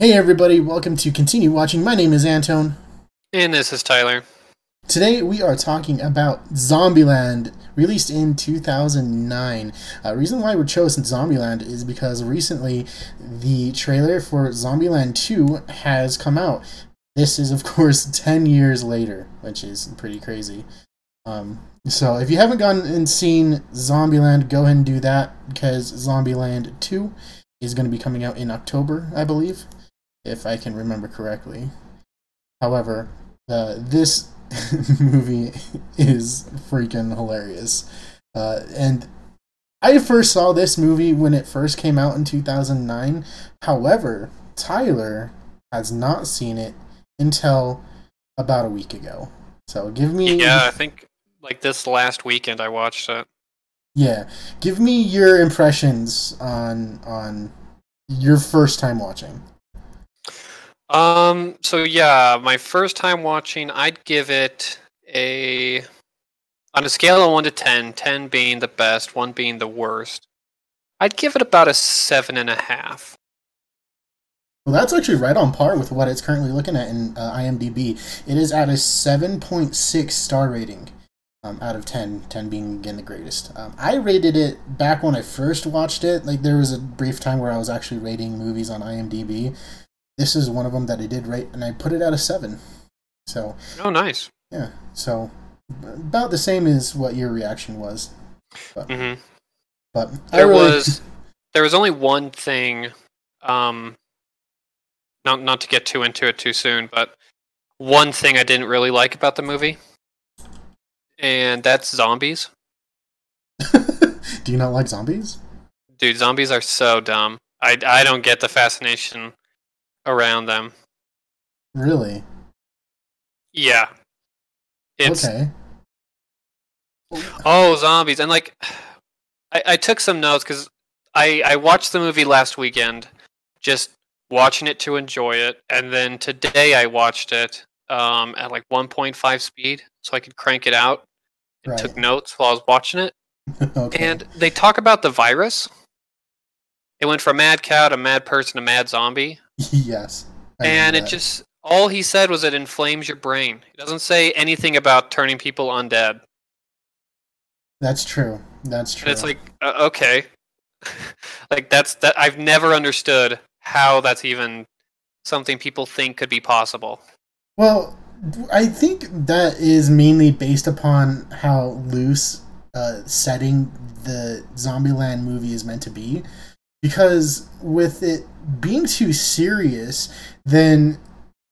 Hey everybody, welcome to Continue Watching. My name is Antone. And this is Tyler. Today we are talking about Zombieland, released in 2009. Uh, reason why we chose Zombieland is because recently the trailer for Zombieland 2 has come out. This is, of course, 10 years later, which is pretty crazy. Um, so if you haven't gone and seen Zombieland, go ahead and do that because Zombieland 2 is going to be coming out in October, I believe, if I can remember correctly. However, uh, this movie is freaking hilarious. Uh, and I first saw this movie when it first came out in 2009. However, Tyler has not seen it until about a week ago. So give me. Yeah, I think like this last weekend I watched it. Yeah, give me your impressions on on your first time watching. Um. So yeah, my first time watching, I'd give it a on a scale of one to 10, 10 being the best, one being the worst. I'd give it about a seven and a half. Well, that's actually right on par with what it's currently looking at in uh, IMDb. It is at a 7.6 star rating um, out of 10, 10 being again the greatest. Um, I rated it back when I first watched it. Like there was a brief time where I was actually rating movies on IMDb. This is one of them that I did rate, and I put it at a seven. So. Oh, nice. Yeah. So about the same as what your reaction was. But, mm-hmm. but there really... was there was only one thing. Um, not not to get too into it too soon, but one thing I didn't really like about the movie, and that's zombies. Do you not like zombies? Dude, zombies are so dumb. I, I don't get the fascination around them. Really? Yeah. It's, okay. Oh, zombies. And like I, I took some notes because I, I watched the movie last weekend, just watching it to enjoy it, and then today I watched it um, at like 1.5 speed so I could crank it out and right. took notes while I was watching it. okay. And they talk about the virus. It went from mad cow to mad person to mad zombie. Yes. And it just all he said was it inflames your brain. He doesn't say anything about turning people undead. That's true. That's true. And it's like uh, okay, like that's that. I've never understood how that's even something people think could be possible. Well, I think that is mainly based upon how loose uh, setting the Zombieland movie is meant to be. Because with it being too serious, then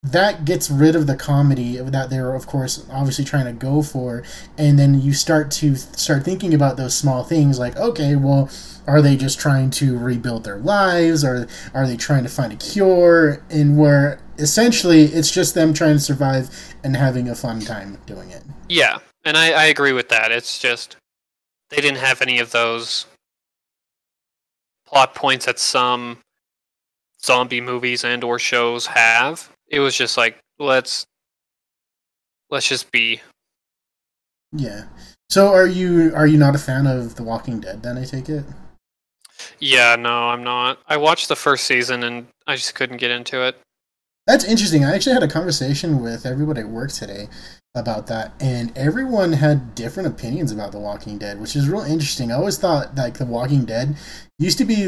that gets rid of the comedy that they're of course obviously trying to go for. And then you start to start thinking about those small things like okay well are they just trying to rebuild their lives? Or are they trying to find a cure? And where essentially it's just them trying to survive and having a fun time doing it. Yeah and i, I agree with that. It's just they didn't have any of those plot points that some zombie movies and or shows have. It was just like let's let's just be. Yeah. So are you are you not a fan of the walking dead then i take it? Yeah no i'm not. I watched the first season and i just couldn't get into it. That's interesting. I actually had a conversation with everybody at work today about that and everyone had different opinions about the walking dead which is real interesting i always thought like the walking dead used to be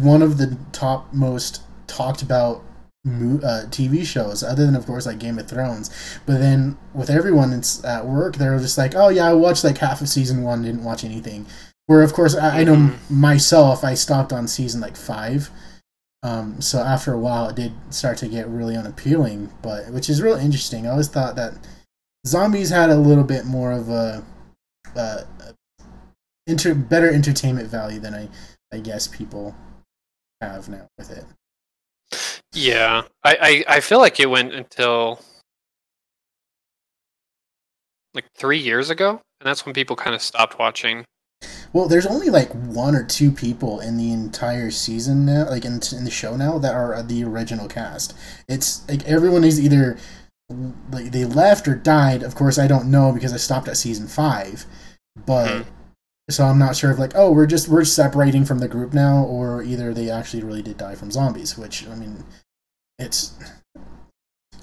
one of the top most talked about uh, TV shows, other than of course like Game of Thrones. But then with everyone it's at work, they're just like, "Oh yeah, I watched like half of season one, didn't watch anything." Where of course I, I know mm-hmm. myself, I stopped on season like five. Um, so after a while, it did start to get really unappealing, but which is real interesting. I always thought that zombies had a little bit more of a, uh, inter- better entertainment value than I, I guess people have now with it. Yeah, I, I, I feel like it went until like three years ago, and that's when people kind of stopped watching. Well, there's only like one or two people in the entire season now, like in, in the show now, that are the original cast. It's like everyone is either like they left or died. Of course, I don't know because I stopped at season five, but. Mm-hmm. So I'm not sure if like oh we're just we're separating from the group now or either they actually really did die from zombies which I mean it's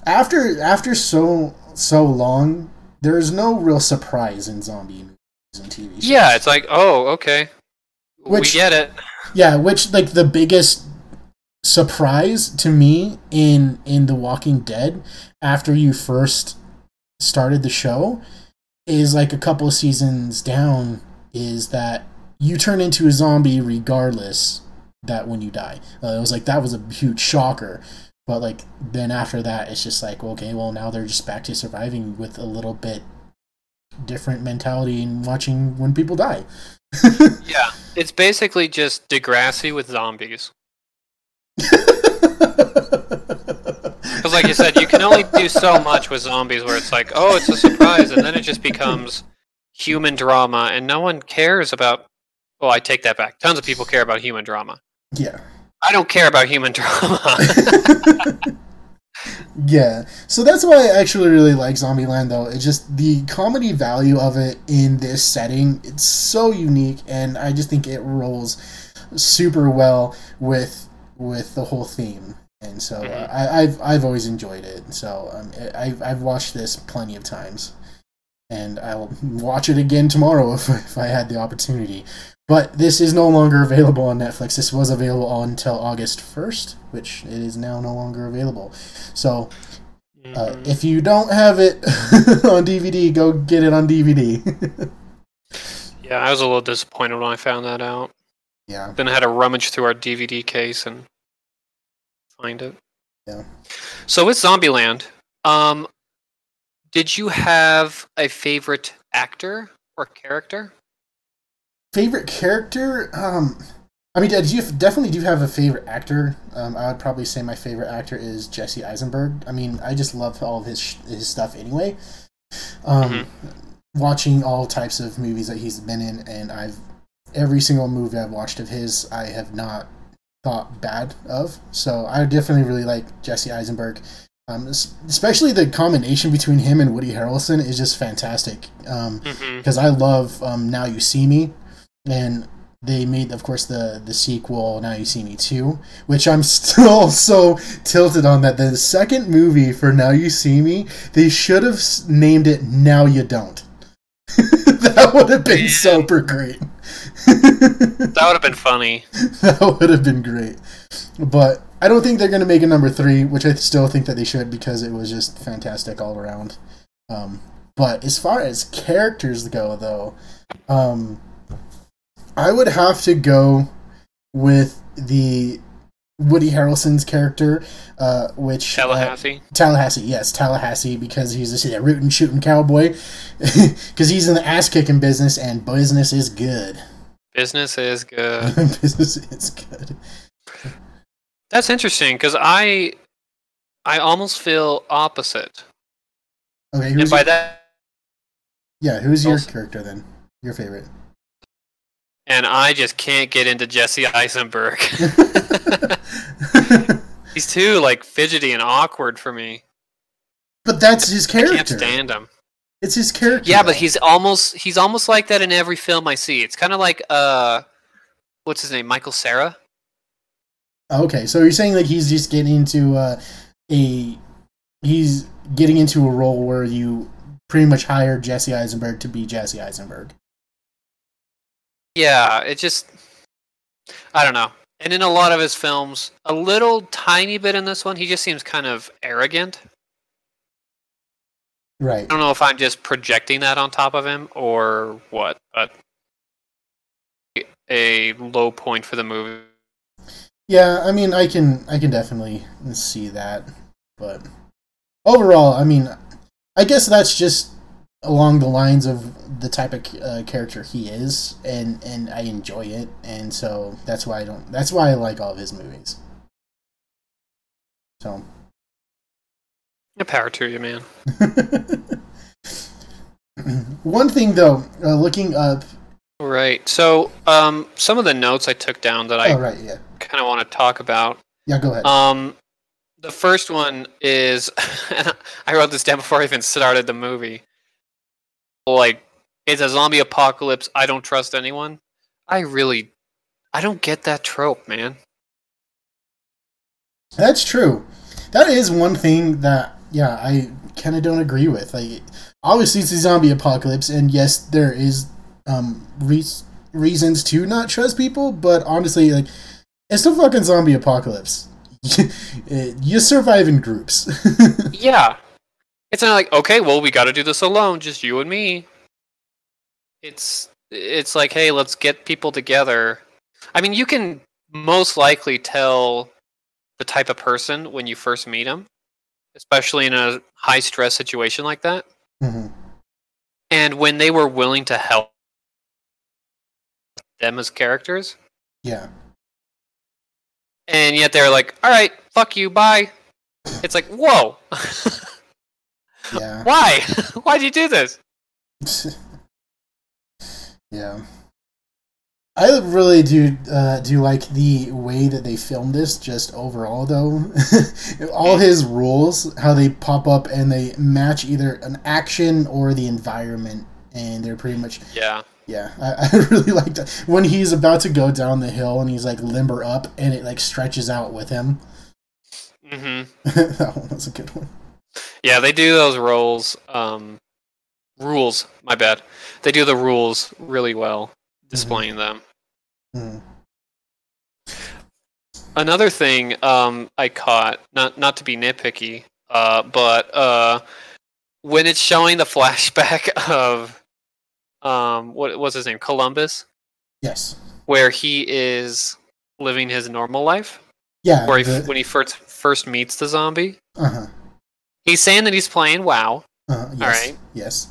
after after so so long. There's no real surprise in zombie movies and TV shows. Yeah, it's like, oh, okay, Which- we get it. Yeah, which like the biggest surprise to me in in The Walking Dead after you first started the show is like a couple of seasons down is that you turn into a zombie regardless that when you die. Uh, it was like that was a huge shocker. But like then after that it's just like okay, well now they're just back to surviving with a little bit different mentality and watching when people die. Yeah, it's basically just Degrassi with zombies. Because, like you said, you can only do so much with zombies where it's like, oh, it's a surprise, and then it just becomes human drama, and no one cares about. Well, I take that back. Tons of people care about human drama. yeah. I don't care about human drama. yeah. So that's why I actually really like Zombieland though. It's just the comedy value of it in this setting. It's so unique and I just think it rolls super well with with the whole theme. And so uh, Mhm. I, I've I've always enjoyed it. So um, I've I've watched this plenty of times, and I'll watch it again tomorrow if if I had the opportunity. But this is no longer available on Netflix. This was available until August 1st, which it is now no longer available. So uh, Mhm. if you don't have it on DVD, go get it on DVD. yeah, I was a little disappointed when I found that out. Yeah. Then I had to rummage through our DVD case and find it. Yeah. So with Zombieland, um, did you have a favorite actor or character? Favorite character? Um, I mean, do you definitely do have a favorite actor? Um, I would probably say my favorite actor is Jesse Eisenberg. I mean, I just love all of his sh- his stuff anyway. Um, watching all types of movies that he's been in, and I've every single movie I've watched of his, I have not thought bad of. So I definitely really like Jesse Eisenberg. Um, especially the combination between him and Woody Harrelson is just fantastic. Um, Mm-hmm. because I love um, Now You See Me, and they made, of course, the the sequel Now You See Me Two, which I'm still so tilted on that the second movie for Now You See Me they should have named it Now You Don't. that would have been super great. That would have been funny. that would have been great, but I don't think they're going to make a number three, which I still think that they should because it was just fantastic all around. Um, but as far as characters go, though, um, I would have to go with the Woody Harrelson's character, uh, which uh, Tallahassee. Tallahassee, yes, Tallahassee, because he's a rootin' shooting cowboy, because he's in the ass kicking business, and business is good. Business is good. business is good. That's interesting because I, I almost feel opposite, Okay, and by your, that, yeah, who's your character then? Your favorite? and I just can't get into Jesse Eisenberg. He's too like fidgety and awkward for me. but that's his I can't character. stand him. It's his character. Yeah, but he's almost he's almost like that in every film I see. It's kind of like uh, what's his name, Michael Cera. okay. So you're saying like he's just getting into uh, a he's getting into a role where you pretty much hire Jesse Eisenberg to be Jesse Eisenberg. Yeah, it just I don't know. And in a lot of his films, a little tiny bit in this one, he just seems kind of arrogant. Right. I don't know if I'm just projecting that on top of him or what, but a low point for the movie. Yeah, I mean, I can I can definitely see that, but overall, I mean, I guess that's just along the lines of the type of uh, character he is, and and I enjoy it, and so that's why I don't. That's why I like all of his movies. So. Yeah, power to you, man. One thing though, uh, looking up. Right. So, um, some of the notes I took down that I oh right, yeah, kind of want to talk about. yeah. Go ahead. Um, the first one is I wrote this down before I even started the movie. Like, it's a zombie apocalypse. I don't trust anyone. I really, I don't get that trope, man. That's true. that is one thing that yeah I kind of don't agree with. Like, obviously it's a zombie apocalypse, and yes, there is um re- reasons to not trust people, but honestly, like, it's the fucking zombie apocalypse. you survive in groups. yeah. It's not like, okay, well, we got to do this alone, just you and me. It's it's like, hey, let's get people together. I mean, you can most likely tell the type of person when you first meet them, especially in a high stress situation like that. hmm And when they were willing to help them as characters, Yeah. and yet they're like, all right, fuck you, bye. It's like, whoa. Yeah. Why? Why'd you do this? yeah. I really do uh, do like the way that they filmed this. Just overall, though, all his rules, how they pop up and they match either an action or the environment, and they're pretty much Yeah. yeah. I, I really liked that when he's about to go down the hill and he's like limber up and it like stretches out with him. hmm that one was a good one. Yeah, they do those roles. Um, rules. My bad. They do the rules really well, displaying them. Mhm. Another thing um, I caught, not not to be nitpicky, uh, but uh, when it's showing the flashback of um, what was his name, Columbus, Yes. where he is living his normal life, Yeah. where he, the- when he first first meets the zombie, uh-huh. he's saying that he's playing WoW, Uh-huh. Yes. right. Yes.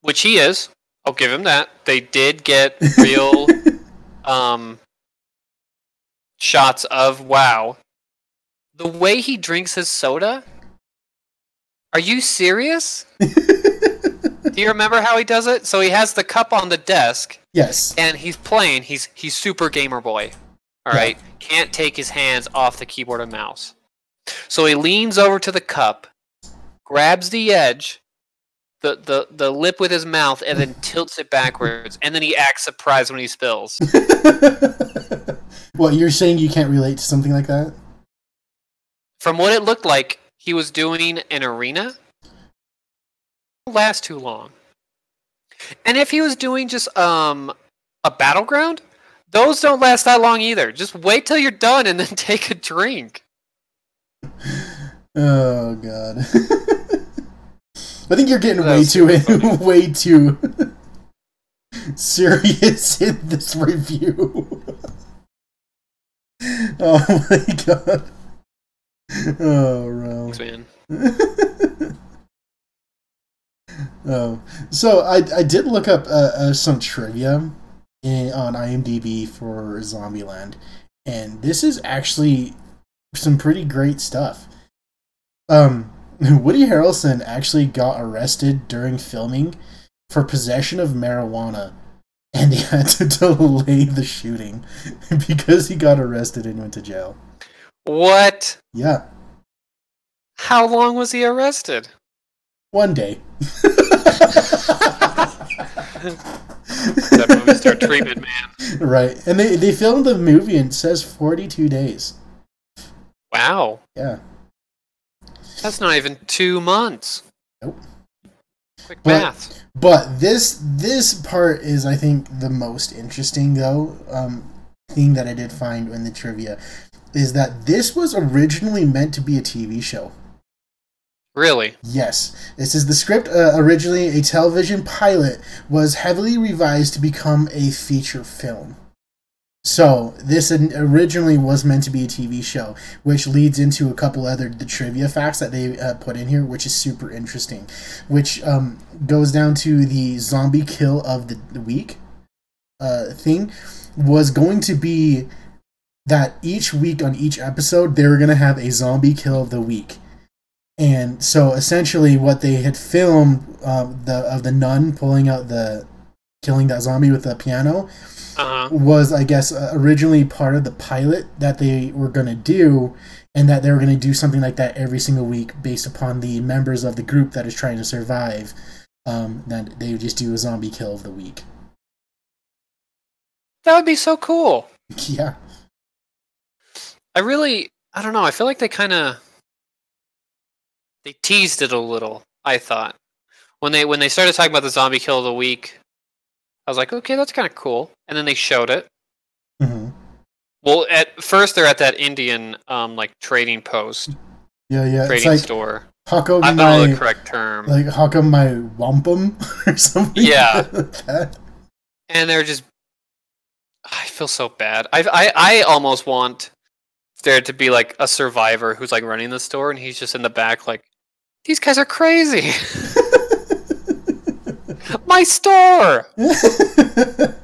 which he is. I'll give him that. They did get real um, shots of WoW. The way he drinks his soda. Are you serious? Do you remember how he does it? So he has the cup on the desk yes. and he's playing. He's he's super gamer boy. All Yeah. right, can't take his hands off the keyboard and mouse. So he leans over to the cup, grabs the edge, the the the lip with his mouth, and then tilts it backwards. And then he acts surprised when he spills. what you're saying you can't relate to something like that? From what it looked like, he was doing an arena. Last too long. And if he was doing just um a battleground, those don't last that long either. Just wait till you're done and then take a drink. Oh god. I think you're getting way too funny. way too serious in this review. oh my god. Oh, Ro. Thanks, man. oh, so I I did look up uh, uh, some trivia in, on IMDb for Zombieland, and this is actually some pretty great stuff. Um, Woody Harrelson actually got arrested during filming for possession of marijuana, and they had to delay the shooting because he got arrested and went to jail. What? Yeah, How long was he arrested? one day. That movie star treatment, man. Right, and they they filmed the movie and it says forty two days. Wow. Yeah, That's not even two months. Nope. Quick But- math. but this this part is I think the most interesting though. Um, thing that I did find in the trivia is that this was originally meant to be a TV show. Really? Yes, this is the script. Uh, originally, a television pilot was heavily revised to become a feature film. So this originally was meant to be a TV show, which leads into a couple other the trivia facts that they uh, put in here, which is super interesting. Which um, goes down to the zombie kill of the, week uh, thing was going to be that each week on each episode they were going to have a zombie kill of the week and so essentially what they had filmed um, the of the nun pulling out the killing that zombie with the piano Uh huh. was i guess uh, originally part of the pilot that they were going to do and that they were going to do something like that every single week based upon the members of the group that is trying to survive um, that they would just do a zombie kill of the week That would be so cool. yeah I really, I don't know. I feel like they kind of they teased it a little. I thought when they when they started talking about the zombie kill of the week, I was like, okay, that's kind of cool. And then they showed it. hmm Well, at first they're at that Indian um like trading post, Yeah, yeah. Trading like store. how come I don't know the correct term. like how come my wampum or something? Yeah. like and they're just I feel so bad. I I I almost want there to be like a survivor who's like running the store and he's just in the back like these guys are crazy. My store. that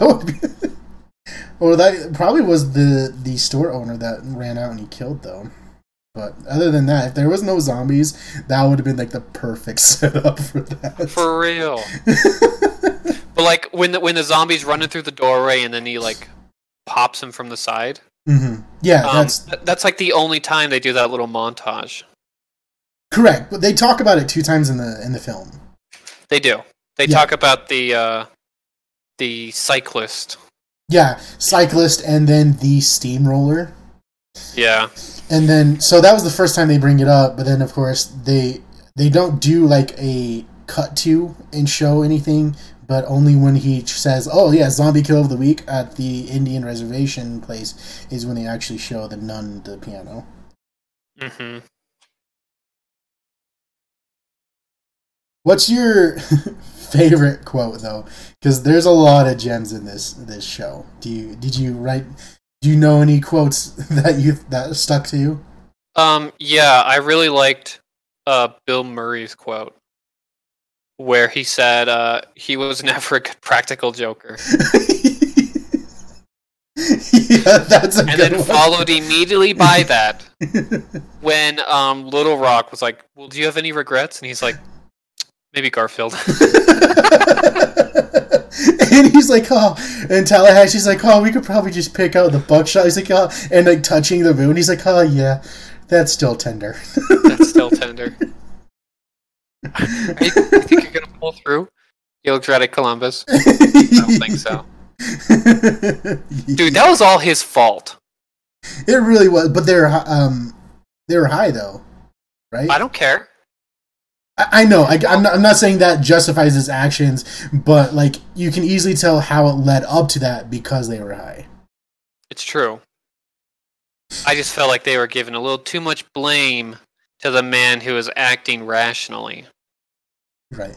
would be. Well, that probably was the the store owner that ran out and he killed them. But other than that, if there was no zombies, that would have been like the perfect setup for that. For real. But like when the when the zombies running through the doorway and then he like pops him from the side. Mm-hmm. Yeah, Um, that's th- that's like the only time they do that little montage. Correct. But they talk about it two times in the in the film. They do. They Yeah. talk about the uh the cyclist. Yeah, cyclist and then the steamroller. Yeah. and then so that was the first time they bring it up but then of course they they don't do like a cut to and show anything but only when he says oh yeah zombie kill of the week at the indian reservation place is when they actually show the nun the piano hmm what's your favorite quote though because there's a lot of gems in this this show do you did you write do you know any quotes that you that stuck to you Um, yeah, I really liked uh, Bill Murray's quote where he said uh, he was never a good practical joker. yeah, that's a And good then one. followed immediately by that when um, Little Rock was like, Well, do you have any regrets? And he's like, Maybe Garfield. and he's like, oh, and Tallahassee's like, oh, we could probably just pick out the buckshot. He's like, oh, and like touching the moon. He's like, oh yeah, that's still tender. That's still tender. I, I think you're going to pull through? He looks right at Columbus. I don't think so. Dude, that was all his fault. it really was. But they're um, they were high though, right? I don't care. I, know. I, I'm not. I'm not saying that justifies his actions, but like you can easily tell how it led up to that because they were high. It's true. I just felt like they were giving a little too much blame to the man who was acting rationally. Right.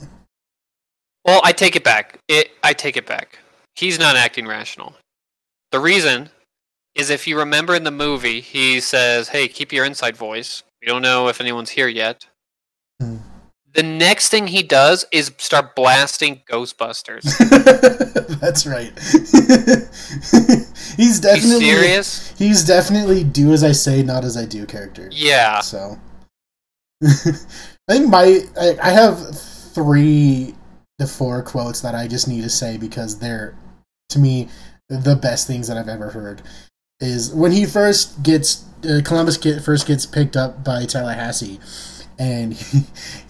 Well, I take it back. It I take it back. He's not acting rational. The reason is if you remember in the movie, he says, "Hey, keep your inside voice. We don't know if anyone's here yet." The next thing he does is start blasting Ghostbusters. That's right. he's you definitely serious? he's definitely do as I say, not as I do character. Yeah. So I think my I, I have three to four quotes that I just need to say because they're to me the best things that I've ever heard. Is when he first gets uh, Columbus get, first gets picked up by Tallahassee, and he,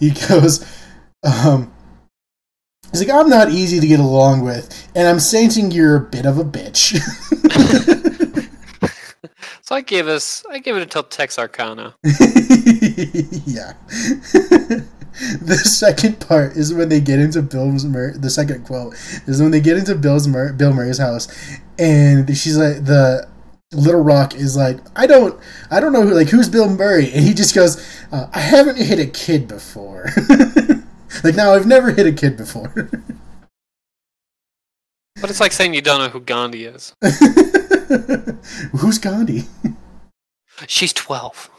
he goes, um, he's like, "I'm not easy to get along with, and I'm sensing you're a bit of a bitch." So I gave us I gave it until Texarkana. yeah. the second part is when they get into Bill's Mur- the second quote is when they get into Bill's Mur- Bill Murray's house and she's like the Little Rock is like I don't I don't know who like who's Bill Murray and he just goes uh, I haven't hit a kid before. like now I've never hit a kid before. But it's like saying you don't know who Gandhi is. Who's Gandhi? She's 12.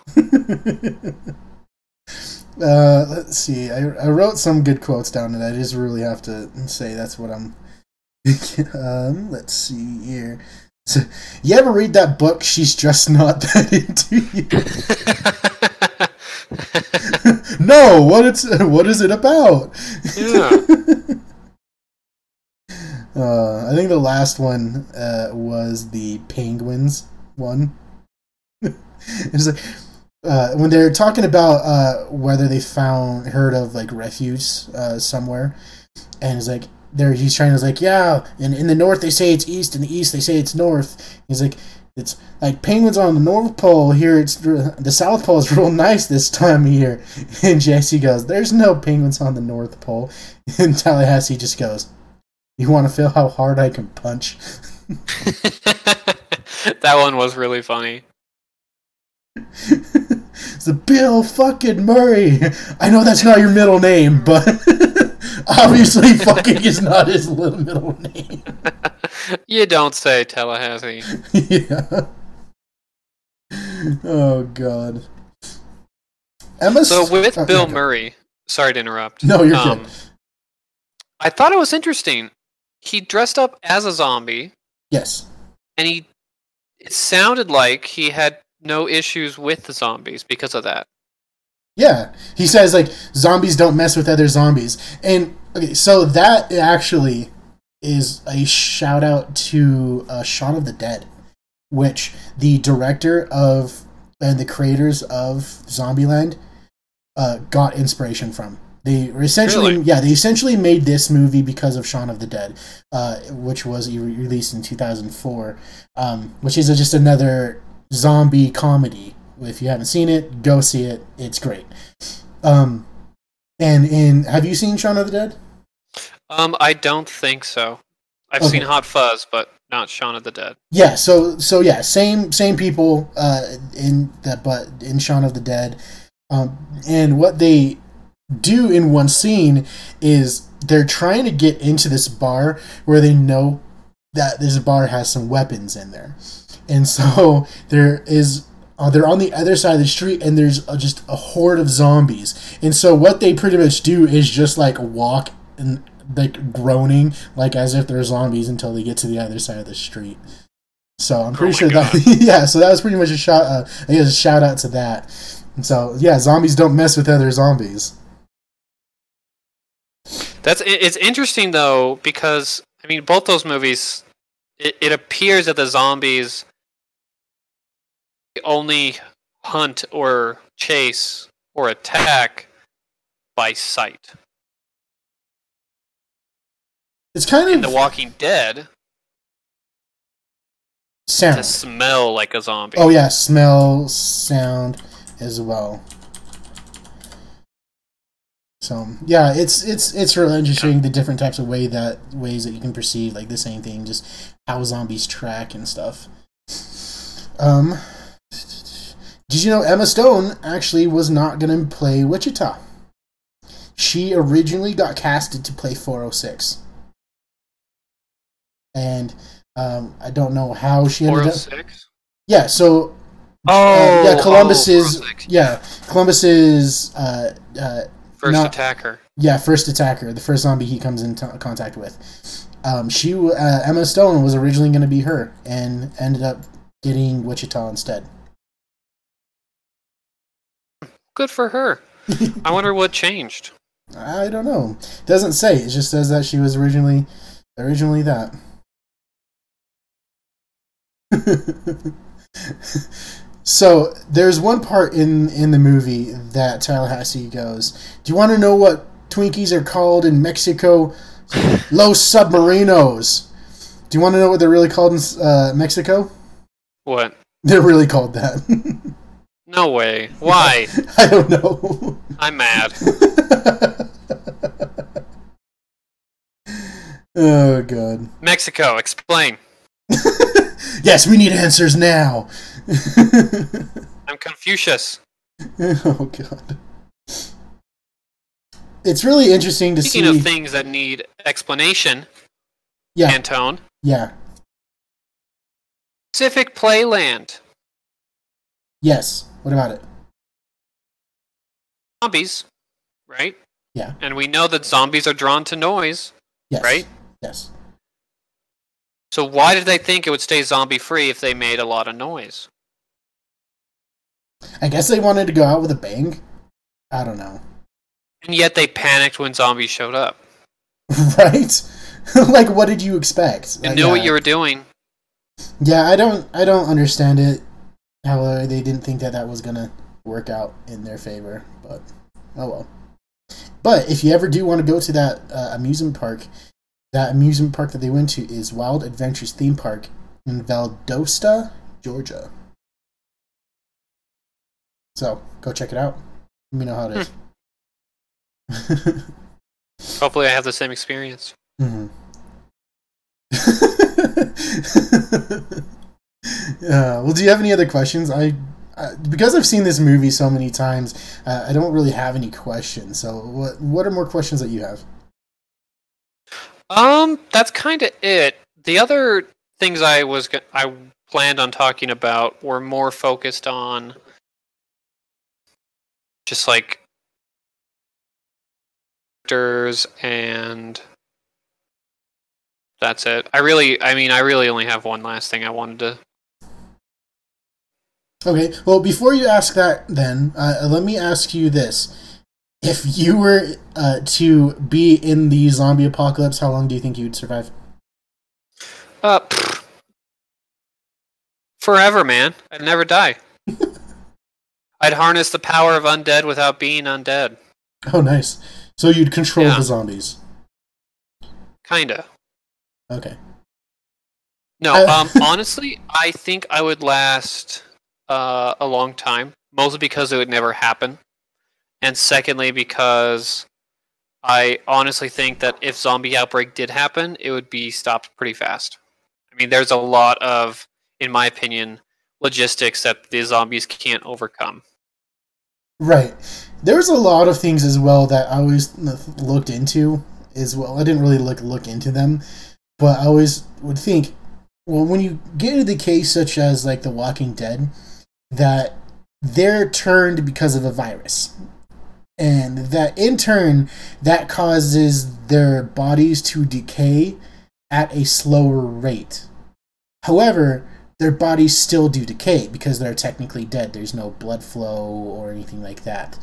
Uh, let's see. I, I wrote some good quotes down, and I just really have to say that's what I'm. um, let's see here. So, you ever read that book? She's just not that into you. no, what it's what is it about? yeah. Uh, I think the last one uh, was the penguins one. it's like uh, when they're talking about uh, whether they found heard of like refuge uh, somewhere, and it's like there he's trying to like yeah, and in the north they say it's east, in the east they say it's north. He's like it's like penguins on the North Pole. Here, it's the South Pole is real nice this time of year. And Jesse goes, "There's no penguins on the North Pole." And Tallahassee just goes, "You want to feel how hard I can punch?" that one was really funny. it's the Bill fucking Murray. I know that's not your middle name, but obviously fucking is not his little middle name. you don't say Tallahassee. yeah. Oh god. Emma. So with oh, Bill. Murray, sorry to interrupt. No, you're um, good. I thought it was interesting. He dressed up as a zombie, Yes. and he it sounded like he had no issues with the zombies because of that. Yeah, he says like zombies don't mess with other zombies, and okay, so that actually is a shout out to uh, Shaun of the Dead, which the director of and the creators of Zombieland uh, got inspiration from. They essentially, Really? yeah, they essentially made this movie because of Shaun of the Dead, uh, which was released in 2004, um, which is just another zombie comedy. If you haven't seen it, go see it. It's great. Um, and in have you seen Shaun of the Dead? Um, I don't think so. I've Okay. seen Hot Fuzz, but not Shaun of the Dead. Yeah. So so yeah, same same people uh, in that, but in Shaun of the Dead, um, and what they do in one scene is they're trying to get into this bar where they know that this bar has some weapons in there, and so there is. Uh, they're on the other side of the street, and there's uh, just a horde of zombies. And so, what they pretty much do is just like walk and like groaning, like as if they're zombies, until they get to the other side of the street. So I'm pretty Oh sure my that yeah. So that was pretty much a shout. Uh, I guess a shout out to that. And so yeah, zombies don't mess with other zombies. That's it's interesting though because I mean both those movies. It, it appears that the zombies only hunt or chase or attack by sight. It's kind In of The Walking Dead, sound. to smell like a zombie. Oh yeah, smell, sound as well. So yeah, it's it's it's really interesting the different types of way that ways that you can perceive like the same thing, just how zombies track and stuff. Um, did you know Emma Stone actually was not going to play Wichita? She originally got casted to play 406, and um, I don't know how she ended up. 406? Yeah, so Oh, uh, yeah, oh, Columbus is yeah, Columbus is uh, uh, First not- attacker. yeah, first attacker, the first zombie he comes into contact with. Um, she uh, Emma Stone was originally going to be her, and ended up getting Wichita instead. Good for her. I wonder what changed. I don't know. Doesn't say. It just says that she was originally originally that. so there's one part in in the movie that Tallahassee goes, "Do you want to know what Twinkies are called in Mexico? Los Submarinos." Do you want to know what they're really called in uh, Mexico? What? They're really called that. No way. Why? I don't know. I'm mad. oh god. Mexico, explain. yes, we need answers now. I'm Confucius. oh god. It's really interesting to Speaking see. of things that need explanation, yeah, Antone, yeah, Pacific Playland. Yes. What about it? Zombies, right? Yeah. And we know that zombies are drawn to noise, Yes. right? Yes. So why did they think it would stay zombie free if they made a lot of noise? I guess they wanted to go out with a bang. I don't know. And yet they panicked when zombies showed up. right? like, what did you expect? They Like, knew what you were doing. Yeah, I don't. I don't understand it. How uh, they didn't think that that was gonna work out in their favor, but oh well. But if you ever do want to go to that uh, amusement park, that amusement park that they went to is Wild Adventures theme park in Valdosta, Georgia. So go check it out. Let me know how it is. Hopefully, I have the same experience. Mhm. uh, well, do you have any other questions? I, uh, because I've seen this movie so many times, uh, I don't really have any questions. So, what what are more questions that you have? Um, that's kind of it. The other things I was I planned on talking about were more focused on just like characters and that's it. I really, I mean, I really only have one last thing I wanted to. Okay. Well, before you ask that, then uh, let me ask you this: If you were uh, to be in the zombie apocalypse, how long do you think you'd survive? Uh, forever, man. I'd never die. I'd harness the power of undead without being undead. Oh, nice. So you'd control Yeah. the zombies. Kinda. Okay. No, I- um, honestly, I think I would last uh, a long time. Mostly because it would never happen, and secondly because I honestly think that if zombie outbreak did happen, it would be stopped pretty fast. I mean, there's a lot of, in my opinion, logistics that the zombies can't overcome. Right. There's a lot of things as well that I always looked into as well. I didn't really look look into them, but I always would think, well, when you get into the case such as like The Walking Dead, that they're turned because of a virus. And that in turn, that causes their bodies to decay at a slower rate. However, their bodies still do decay because they're technically dead. There's no blood flow or anything like that,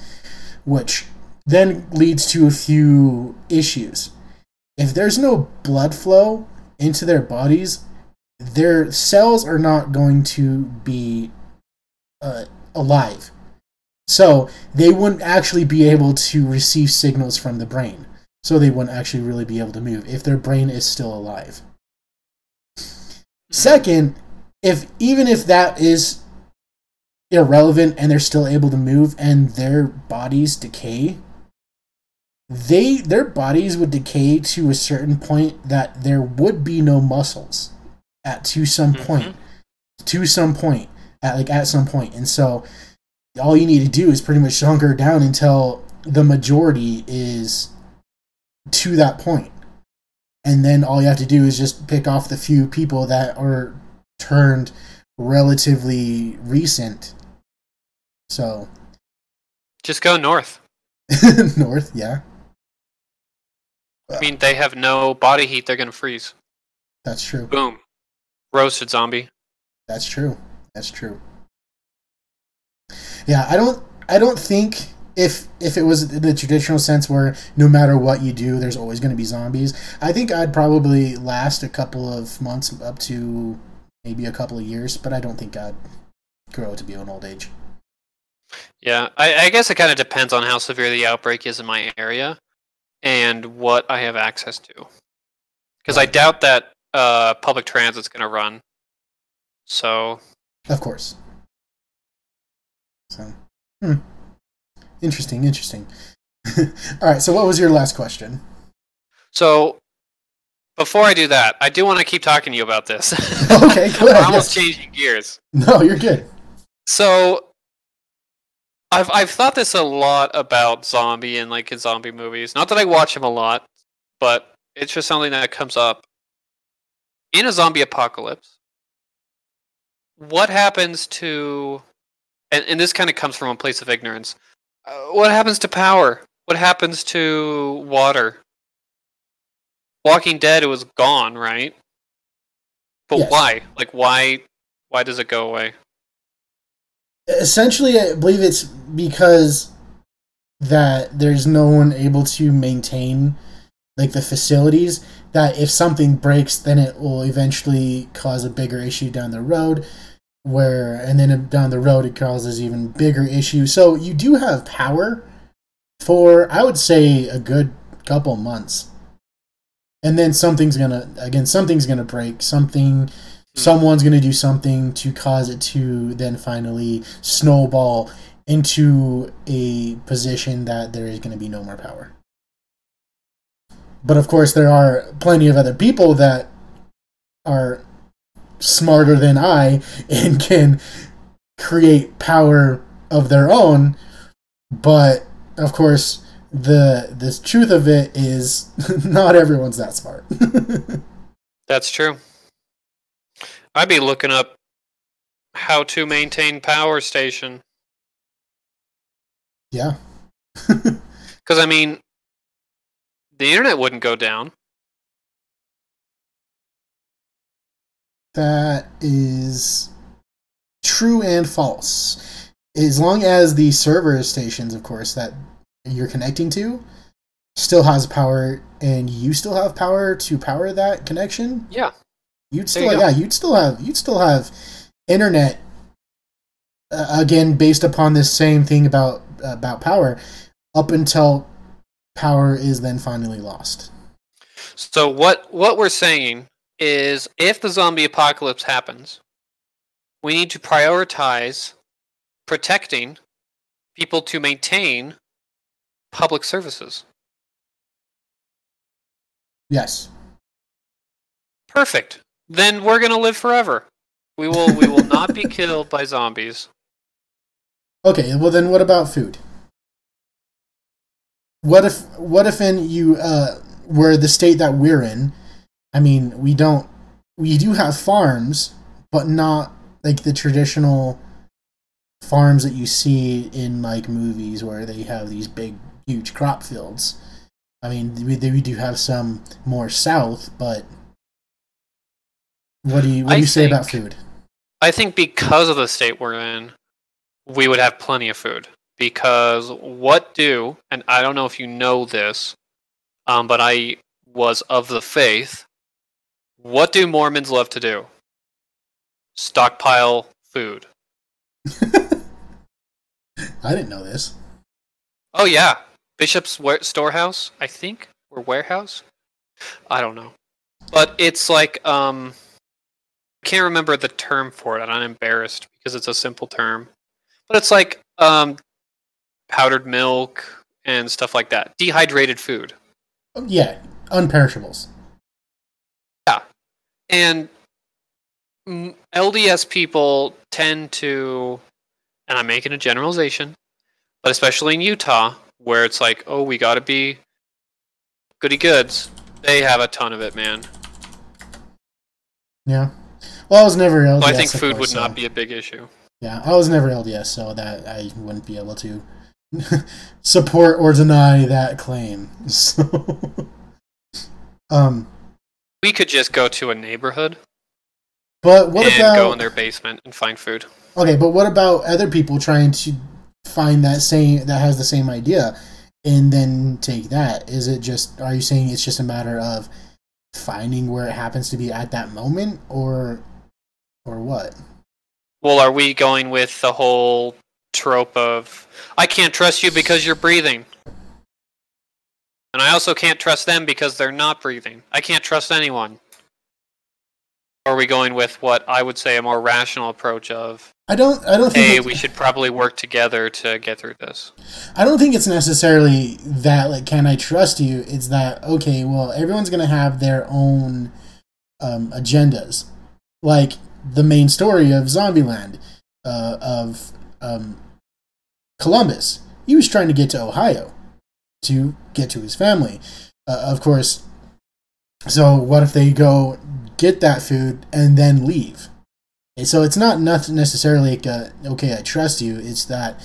which then leads to a few issues. If there's no blood flow into their bodies, their cells are not going to be uh, alive. So they wouldn't actually be able to receive signals from the brain. So they wouldn't actually really be able to move if their brain is still alive. Second, if even if that is irrelevant and they're still able to move and their bodies decay, they their bodies would decay to a certain point that there would be no muscles at to some Mhm. point to some point at like at some point and so all you need to do is pretty much hunker down until the majority is to that point and then all you have to do is just pick off the few people that are turned relatively recent so Just go north. north yeah I mean, they have no body heat; they're gonna freeze. that's true Boom, roasted zombie. That's true. That's true. Yeah, I don't I don't think if if it was in the traditional sense where no matter what you do there's always going to be zombies, I think I'd probably last a couple of months up to maybe a couple of years, but I don't think I'd grow to be an old age. Yeah, I, I guess it kind of depends on how severe the outbreak is in my area and what I have access to. Because I doubt that uh, public transit's going to run. So, Of course. So, hmm. Interesting, interesting. All right, so what was your last question? so before I do that, I do want to keep talking to you about this. Okay, go We're almost yes. changing gears. No, you're good. So I've I've thought this a lot about zombie and like in zombie movies. Not that I watch them a lot, but it's just something that comes up. In a zombie apocalypse, what happens to and, and this kind of comes from a place of ignorance. Uh, what happens to power? What happens to water? Walking Dead it was gone, right? But Yes. why? Like why why does it go away? essentially i believe it's because that there's no one able to maintain like the facilities that if something breaks then it will eventually cause a bigger issue down the road where and then down the road it causes even bigger issues. So you do have power for i would say a good couple months. And then something's gonna again something's gonna break. Something hmm. someone's going to do something to cause it to then finally snowball into a position that there is to be no more power. But of course, there are plenty of other people that are smarter than I and can create power of their own. But of course, the the truth of it is not everyone's that smart. That's true. I'd be looking up how to maintain power station. yeah. Because I mean, the internet wouldn't go down. That is true and false. As long as the server stations, of course, that you're connecting to still has power and you still have power to power that connection, Yeah. you'd still you yeah, you'd still have you'd still have internet uh, again based upon this same thing about about power up until power is then finally lost. So what what we're saying is, if the zombie apocalypse happens, we need to prioritize protecting people to maintain public services. Yes. Perfect. Then we're gonna live forever. We will we will not be killed by zombies. Okay, well then what about food? What if what if in you uh were the state that we're in, I mean, we don't we do have farms, but not like the traditional farms that you see in like movies where they have these big huge crop fields. I mean, we, we do have some more south, but what do you what do I you say about food? I think because of the state we're in, we would have plenty of food. Because what do, and I don't know if you know this, um, but I was of the faith. What do Mormons love to do? Stockpile food. I didn't know this. Oh yeah, Bishop's storehouse, I think, or warehouse. I don't know, but it's like um, I can't remember the term for it, and I'm embarrassed because it's a simple term. But it's like um, powdered milk and stuff like that, dehydrated food, Yeah, unperishables. And LDS people tend to, and I'm making a generalization, but especially in Utah, where it's like, oh, we got to be goody goods. They have a ton of it, man. Yeah. Well, I was never LDS. So I think food course, would not be a big issue. Yeah, I was never LDS, so that I wouldn't be able to support or deny that claim. So, um, We could just go to a neighborhood but what and about go in their basement and find food. okay? But what about other people trying to find that same that has the same idea and then take that? Is it just are you saying it's just a matter of finding where it happens to be at that moment, or or what? Well, are we going with the whole trope of I can't trust you because you're breathing? And I also can't trust them because they're not breathing. I can't trust anyone. Or are we going with what I would say a more rational approach of, I don't. I don't think. hey, we should probably work together to get through this? I don't think it's necessarily that like can I trust you? It's that okay, well everyone's gonna have their own um, agendas. Like the main story of Zombieland, uh, of um, Columbus. He was trying to get to Ohio to get to his family. Uh, of course. So what if they go get that food and then leave? And so it's not necessarily like a, okay, I trust you. It's that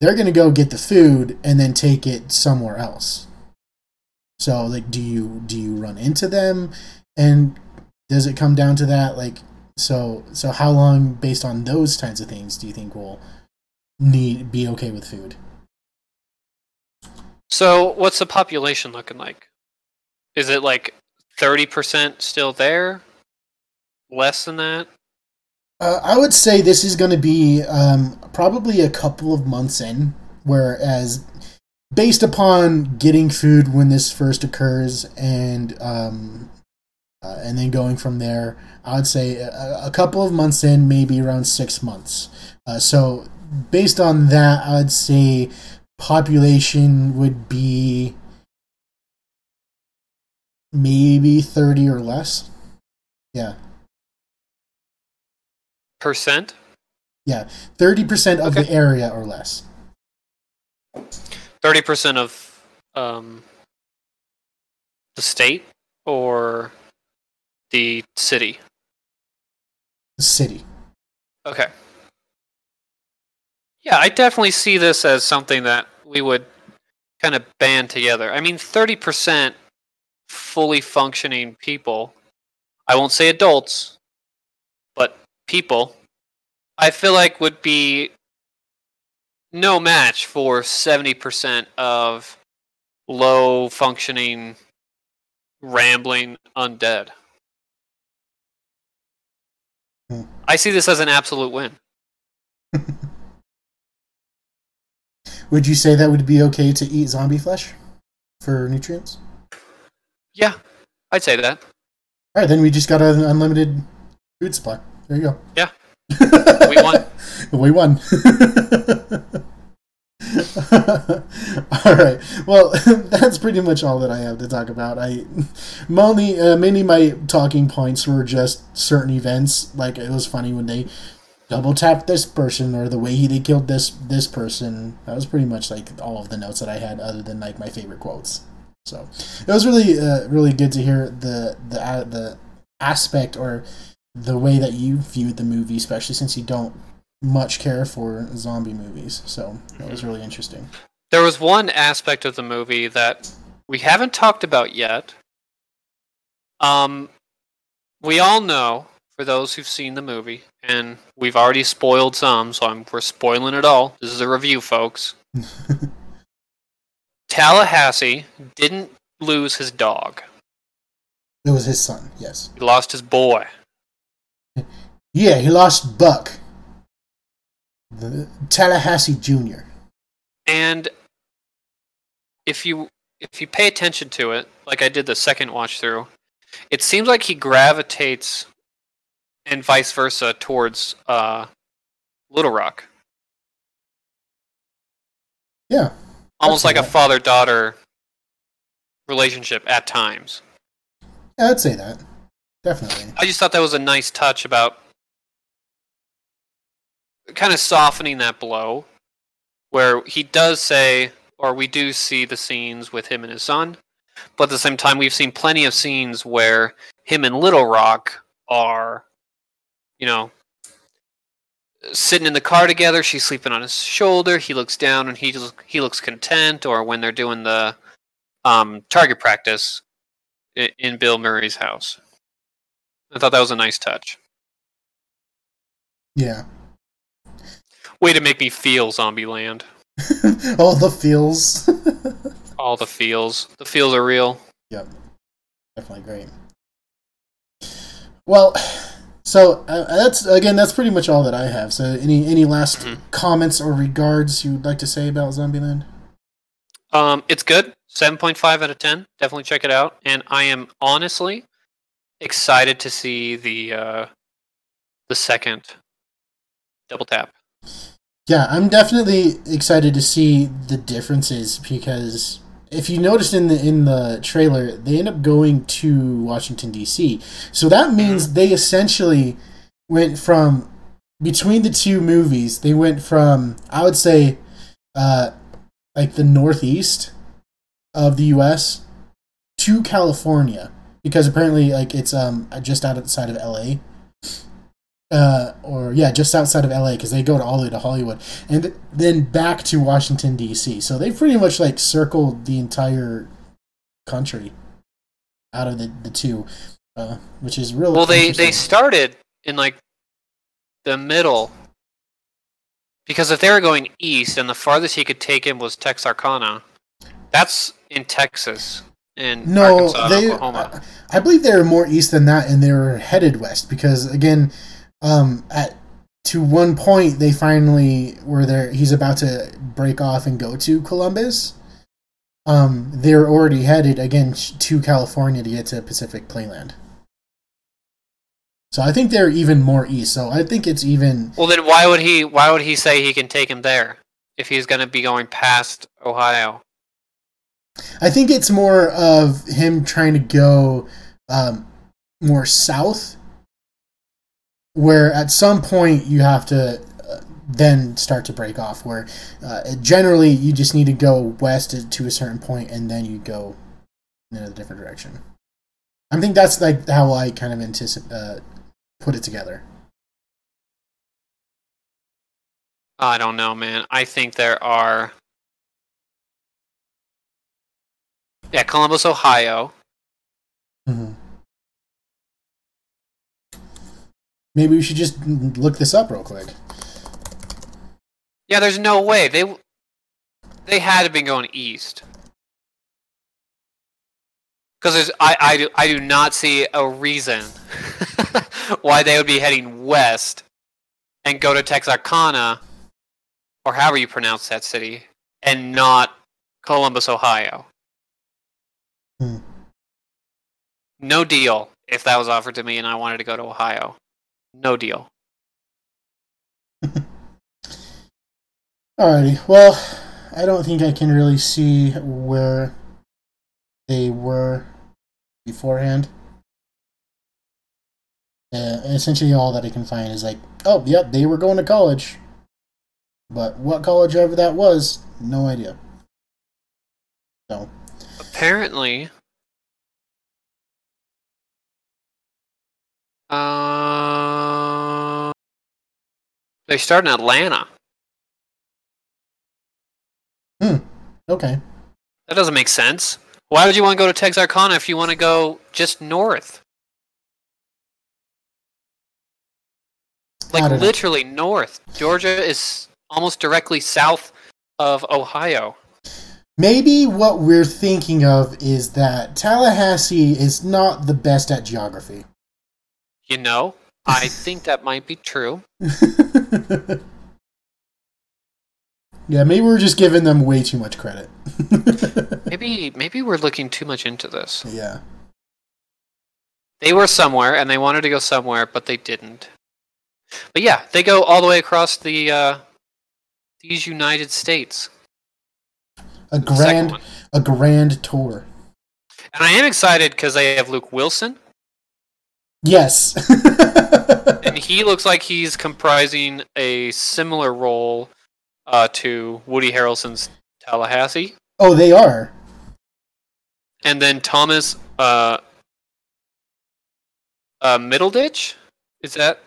they're gonna go get the food and then take it somewhere else. So like do you do you run into them and does it come down to that like so so how long based on those kinds of things do you think will need be okay with food? So, what's the population looking like? Is it like 30% still there? Less than that? Uh, I would say this is going to be um, probably a couple of months in, whereas based upon getting food when this first occurs and um, uh, and then going from there. I would say a, a couple of months in, maybe around six months. Uh, so based on that, I'd say population would be maybe 30 or less. Yeah. Percent? Yeah. 30% of Okay. the area or less. 30% of um, the state or the city? The city. Okay. Yeah, I definitely see this as something that we would kind of band together. I mean, 30% fully functioning people, I won't say adults, but people, I feel like would be no match for 70% of low functioning, rambling undead. Hmm. I see this as an absolute win. Would you say that would be okay to eat zombie flesh for nutrients? Yeah, I'd say that. All right, then we just got an unlimited food supply. There you go. Yeah. We won. we won. all right. Well, that's pretty much all that I have to talk about. I mainly, uh, mainly my talking points were just certain events. Like it was funny when they double tapped this person or the way he they killed this this person. That was pretty much like all of the notes that I had, other than like my favorite quotes. So it was really, uh, really good to hear the the uh, the aspect or the way that you viewed the movie, especially since you don't much care for zombie movies. So that was really interesting. There was one aspect of the movie that we haven't talked about yet. Um, we all know, for those who've seen the movie, and we've already spoiled some, so I'm, we're spoiling it all. This is a review, folks. Tallahassee didn't lose his dog. It was his son, yes. He lost his boy. Yeah, he lost Buck, the Tallahassee Junior. And if you if you pay attention to it, like I did the second watch through, it seems like he gravitates and vice versa towards uh, Little Rock. Yeah, Almost like a father daughter relationship at times. yeah, I'd say that definitely. I just thought that was a nice touch about kind of softening that blow, where he does say, or we do see the scenes with him and his son, but at the same time, we've seen plenty of scenes where him and Little Rock are, you know, sitting in the car together. She's sleeping on his shoulder. He looks down and he just, he looks content. Or when they're doing the um, target practice i- in Bill Murray's house. I thought that was a nice touch. Yeah. Way to make me feel Zombieland. All the feels. All the feels. The feels are real. Yep. Definitely great. Well, so uh, that's again that's pretty much all that I have. So any any last Mhm. comments or regards you'd like to say about Zombieland? Um, it's good. 7.5 out of 10. Definitely check it out. And I am honestly excited to see the uh, the second double tap. Yeah, I'm definitely excited to see the differences because if you noticed in the in the trailer, they end up going to Washington D.C. So that means they essentially went from between the two movies. They went from I would say, uh, like the northeast of the U.S. to California because apparently like it's um just outside of L.A uh, or yeah, just outside of LA because they go to all the way to Hollywood and then back to Washington D.C. So they pretty much like circled the entire country out of the the two, uh, which is really Well, they they started in like the middle because if they were going east and the farthest he could take him was Texarkana, that's in Texas in no, Arkansas, they Oklahoma. I, I believe they were more east than that, and they were headed west because again, um, at to one point they finally were there. He's about to break off and go to Columbus. Um, they're already headed again to California to get to Pacific Playland. So I think they're even more east. So I think it's even. Well, then why would he? Why would he say he can take him there if he's going to be going past Ohio? I think it's more of him trying to go um, more south, where at some point you have to uh, then start to break off. Where uh, generally you just need to go west to, to a certain point, and then you go in a different direction. I think that's like how I kind of anticipate uh, put it together. I don't know, man. I think there are. Yeah, Columbus, Ohio. Mm-hmm. Maybe we should just look this up real quick. Yeah, there's no way they they had to be going east because there's I I do I do not see a reason why they would be heading west and go to Texarkana or however you pronounce that city and not Columbus, Ohio. Hmm. No deal if that was offered to me and I wanted to go to Ohio. No deal. Alrighty. Well, I don't think I can really see where they were beforehand. Uh, essentially, all that I can find is like, oh, yep, they were going to college. But what college ever that was, no idea. So. Apparently. Uh, they start in Atlanta. Hmm. Okay. That doesn't make sense. Why would you want to go to Texarkana if you want to go just north? Like literally know. north. Georgia is almost directly south of Ohio. Maybe what we're thinking of is that Tallahassee is not the best at geography. You know, I think that might be true. yeah, maybe we're just giving them way too much credit. maybe maybe we're looking too much into this. Yeah. They were somewhere and they wanted to go somewhere, but they didn't. But yeah, they go all the way across the uh, these United States. A grand, a grand tour. And I am excited because they have Luke Wilson. Yes. and he looks like he's comprising a similar role uh, to Woody Harrelson's Tallahassee. Oh, they are. And then Thomas uh, uh, Middleditch? Is that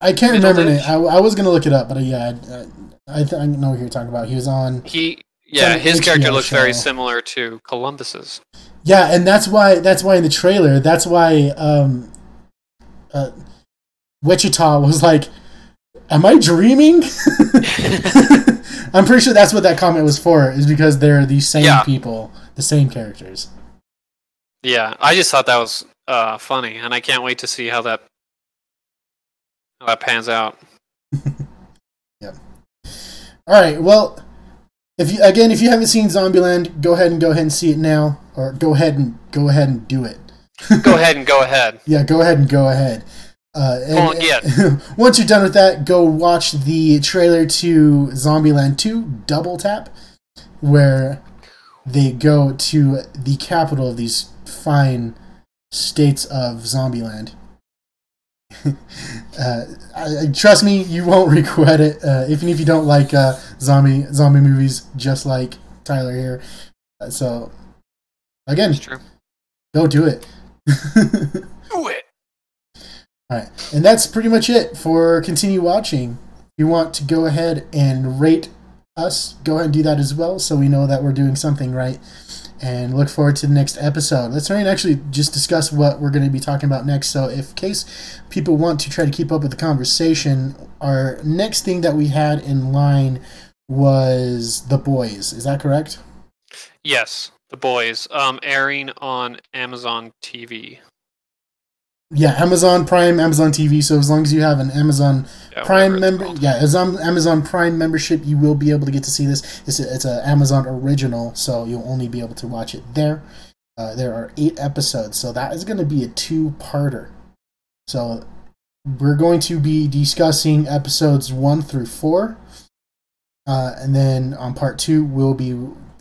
I can't remember it. I, I was gonna look it up, but uh, yeah, I, I, th- I know who you're talking about. He was on. He yeah, his HBO character looks show. very similar to Columbus's. Yeah, and that's why that's why in the trailer, that's why um, uh, Wichita was like, "Am I dreaming?" I'm pretty sure that's what that comment was for, is because they're the same yeah. people, the same characters. Yeah, I just thought that was uh, funny, and I can't wait to see how that how that pans out. yep. All right. Well, if you again, if you haven't seen Zombieland, go ahead and go ahead and see it now, or go ahead and go ahead and do it. Go ahead and go ahead. Yeah, go ahead and go ahead. Uh, and, yeah. once you're done with that, go watch the trailer to Zombieland 2, Double Tap, where they go to the capital of these fine states of Zombieland uh, I, trust me, you won't regret it. Uh, even if you don't like uh, zombie zombie movies, just like Tyler here. Uh, so, again, go do it. Do it. All right, and that's pretty much it for continue watching. If you want to go ahead and rate us, go ahead and do that as well, so we know that we're doing something right and look forward to the next episode. Let's try and actually just discuss what we're going to be talking about next. So, if case people want to try to keep up with the conversation, our next thing that we had in line was The Boys. Is that correct? Yes, The Boys, um, airing on Amazon TV yeah, Amazon Prime, Amazon TV. So as long as you have an Amazon yeah, Prime member, yeah, as on Amazon Prime membership, you will be able to get to see this. It's a, it's a Amazon original, so you'll only be able to watch it there. Uh, there are eight episodes, so that is going to be a two-parter. So we're going to be discussing episodes one through four. Uh, and then on part two, we'll be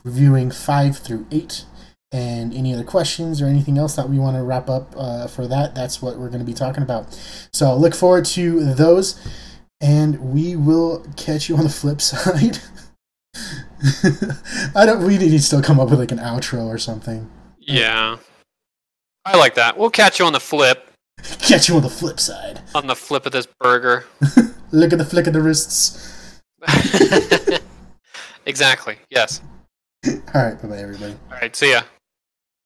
reviewing five through eight. And any other questions or anything else that we want to wrap up uh, for that, that's what we're going to be talking about. So look forward to those. And we will catch you on the flip side. I don't. We need to still come up with like an outro or something. Yeah. I like that. We'll catch you on the flip. Catch you on the flip side. On the flip of this burger. Look at the flick of the wrists. exactly. Yes. All right. Bye bye, everybody. All right. See ya.